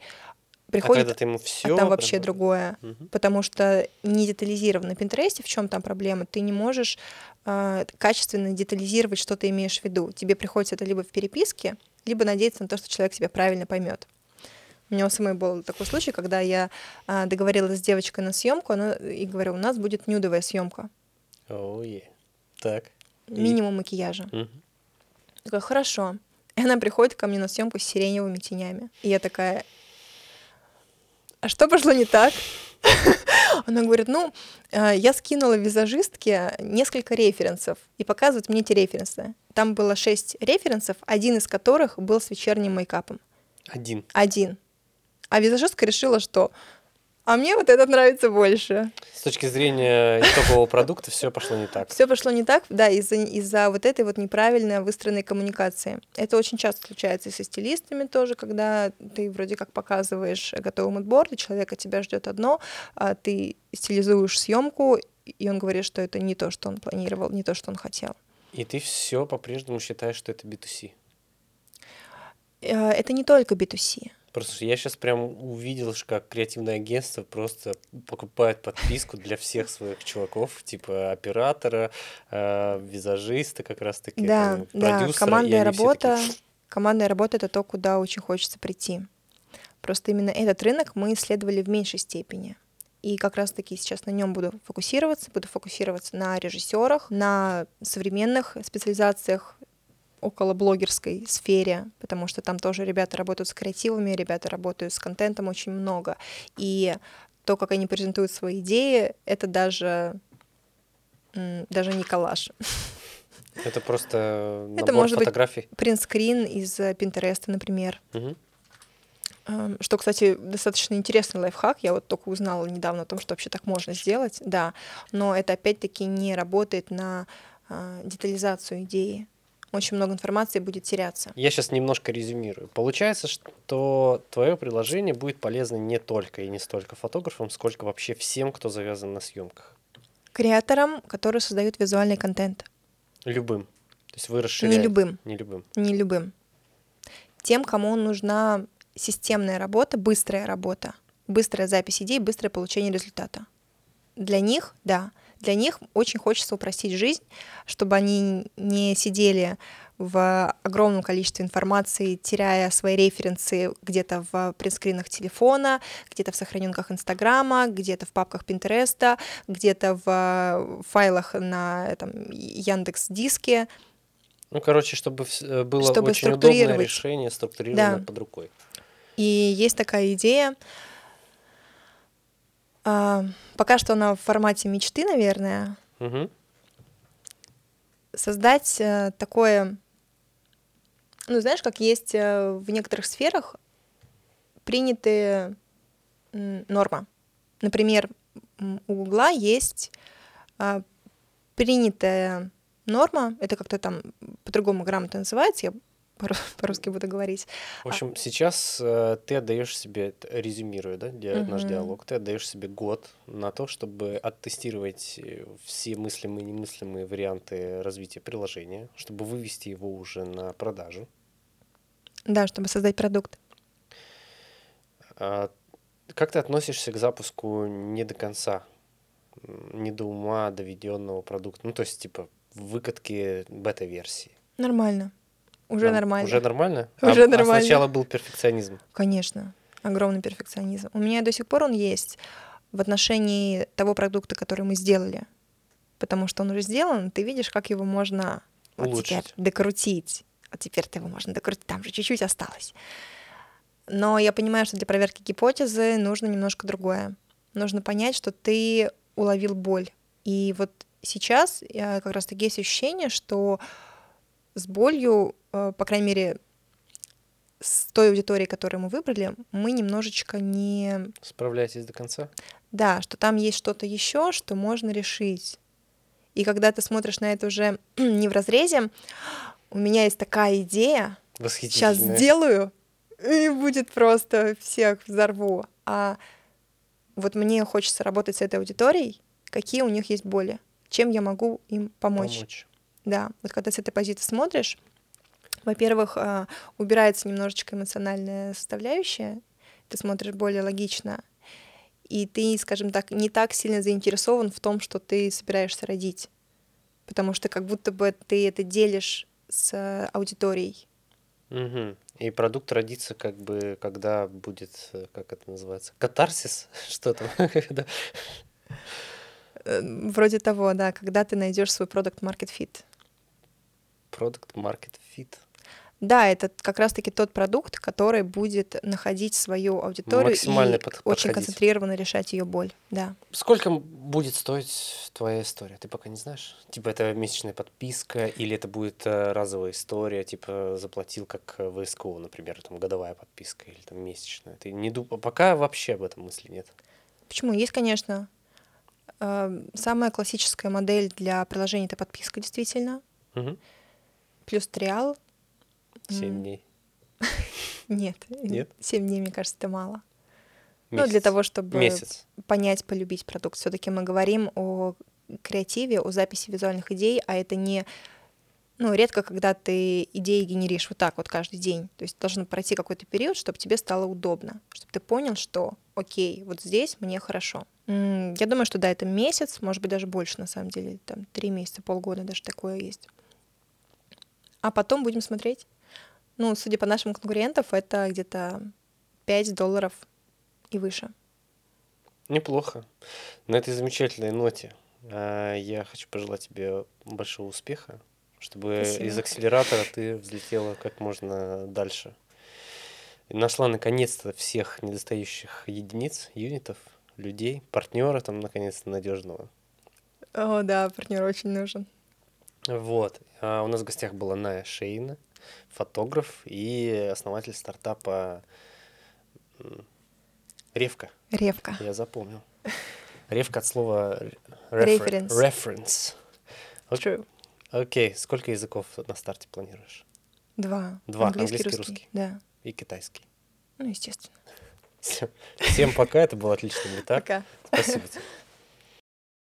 приходит, а когда ты ему все, а там вообще прям... другое, угу. потому что не детализировано на Pinterest, в чем там проблема, ты не можешь э, качественно детализировать, что ты имеешь в виду. Тебе приходится это либо в переписке, либо надеяться на то, что человек тебя правильно поймет. У меня у самой был такой случай, когда я а, договорилась с девочкой на съемку, она и говорю, у нас будет нюдовая съемка. Oh, yeah. Так. Минимум макияжа. Mm-hmm. Такая, хорошо. И она приходит ко мне на съемку с сиреневыми тенями. И я такая, а что пошло не так? [LAUGHS] Она говорит, ну, а, я скинула визажистке несколько референсов и показывает мне эти референсы. Там было шесть референсов, один из которых был с вечерним мейкапом. Один? Один. А визажистка решила, что а мне вот этот нравится больше. С точки зрения итогового продукта все пошло не так. Все пошло не так, да, из-за из вот этой вот неправильно выстроенной коммуникации. Это очень часто случается и со стилистами тоже, когда ты вроде как показываешь готовый мудборд, и человек от тебя ждет одно, а ты стилизуешь съемку, и он говорит, что это не то, что он планировал, не то, что он хотел. И ты все по-прежнему считаешь, что это B2C? Э, это не только B2C. Просто я сейчас прям увидел, как креативное агентство просто покупает подписку для всех своих чуваков, типа оператора, э, визажиста как раз-таки, да, да, командная работа, такие... командная работа это то, куда очень хочется прийти. Просто именно этот рынок мы исследовали в меньшей степени. И как раз-таки сейчас на нем буду фокусироваться, буду фокусироваться на режиссерах, на современных специализациях около блогерской сфере, потому что там тоже ребята работают с креативами, ребята работают с контентом очень много. И то, как они презентуют свои идеи, это даже, даже не коллаж. Это просто [LAUGHS] набор это может фотографий? быть принтскрин из Пинтереста, например. Угу. Что, кстати, достаточно интересный лайфхак. Я вот только узнала недавно о том, что вообще так можно сделать. Да, но это опять-таки не работает на а, детализацию идеи очень много информации будет теряться. Я сейчас немножко резюмирую. Получается, что твое приложение будет полезно не только и не столько фотографам, сколько вообще всем, кто завязан на съемках. Креаторам, которые создают визуальный контент. Любым. То есть вы расширяете. Не любым. Не любым. Не любым. Тем, кому нужна системная работа, быстрая работа, быстрая запись идей, быстрое получение результата. Для них, да, для них очень хочется упростить жизнь, чтобы они не сидели в огромном количестве информации, теряя свои референсы где-то в принтскринах телефона, где-то в сохраненках Инстаграма, где-то в папках Пинтереста, где-то в файлах на там, Яндекс Диске. Ну, короче, чтобы э, было чтобы очень удобное решение, структурировано да. под рукой. И есть такая идея а, пока что она в формате мечты, наверное. Угу. Создать а, такое, ну знаешь, как есть а, в некоторых сферах принятые м, нормы. Например, у Гугла есть а, принятая норма, это как-то там по-другому грамотно называется, я [LAUGHS] по-русски буду говорить. В общем, сейчас э, ты отдаешь себе, резюмирую, да, ди- наш диалог, ты отдаешь себе год на то, чтобы оттестировать э, все мыслимые и немыслимые варианты развития приложения, чтобы вывести его уже на продажу. Да, чтобы создать продукт. А как ты относишься к запуску не до конца, не до ума доведенного продукта? Ну, то есть, типа, выкатки бета-версии. Нормально. Уже нормально. Уже нормально? [LAUGHS] Уже а, нормально. А сначала был перфекционизм. Конечно. Огромный перфекционизм. У меня до сих пор он есть в отношении того продукта, который мы сделали. Потому что он уже сделан, ты видишь, как его можно вот теперь Улучшить. докрутить. Вот теперь ты его можно докрутить, там же чуть-чуть осталось. Но я понимаю, что для проверки гипотезы нужно немножко другое. Нужно понять, что ты уловил боль. И вот сейчас э, как раз-таки есть ощущение, что с болью, э, по крайней мере, с той аудиторией, которую мы выбрали, мы немножечко не... Справляйтесь до конца? Да, что там есть что-то еще, что можно решить. И когда ты смотришь на это уже [CLEARS THROAT] не в разрезе, у меня есть такая идея, сейчас сделаю, и будет просто всех взорву. А вот мне хочется работать с этой аудиторией, какие у них есть боли, чем я могу им помочь. Помочь. Да, вот когда с этой позиции смотришь, во-первых, а, убирается немножечко эмоциональная составляющая, ты смотришь более логично, и ты, скажем так, не так сильно заинтересован в том, что ты собираешься родить, потому что как будто бы ты это делишь с э, аудиторией. Мгм. И продукт родится как бы, когда будет, э, как это называется, катарсис, [LAUGHS] что там, [LAUGHS] Э, Вроде того, да, когда ты найдешь свой продукт market fit. Product Market Fit. Да, это как раз-таки тот продукт, который будет находить свою аудиторию Максимально и под- очень концентрированно решать ее боль. Да. Сколько будет стоить твоя история? Ты пока не знаешь? Типа это месячная подписка или это будет э, разовая история, типа заплатил как э, в СКО, например, там годовая подписка или там месячная. Ты не дум... Пока вообще об этом мысли нет. Почему? Есть, конечно. э, Самая классическая модель для приложения это подписка, действительно. Мгм. Плюс триал. Семь дней. [LAUGHS] Нет. Нет? Семь дней, мне кажется, это мало. Ну, Месяц. для того, чтобы Месяц. понять, полюбить продукт. Все-таки мы говорим о креативе, о записи визуальных идей, а это не ну, редко, когда ты идеи генеришь вот так вот каждый день. То есть должен пройти какой-то период, чтобы тебе стало удобно, чтобы ты понял, что окей, вот здесь мне хорошо. Я думаю, что да, это месяц, может быть, даже больше, на самом деле, там три месяца, полгода даже такое есть. А потом будем смотреть. Ну, судя по нашим конкурентам, это где-то 5 долларов и выше. Неплохо. На этой замечательной ноте а, я хочу пожелать тебе большого успеха, чтобы Спасибо. из акселератора ты взлетела как можно дальше. И нашла наконец-то всех недостающих единиц, юнитов, людей, партнера там наконец-то надежного. О, да, партнер очень нужен. Вот. А у нас в гостях была Ная Шейна, фотограф и основатель стартапа Ревка. Ревка. Я запомнил. Ревка от слова Reference. Reference. True. Окей, сколько языков на старте планируешь? Два. Два, английский, русский. Да. И китайский. Ну, естественно. Всем пока, это был отличный метап. Пока. Спасибо тебе.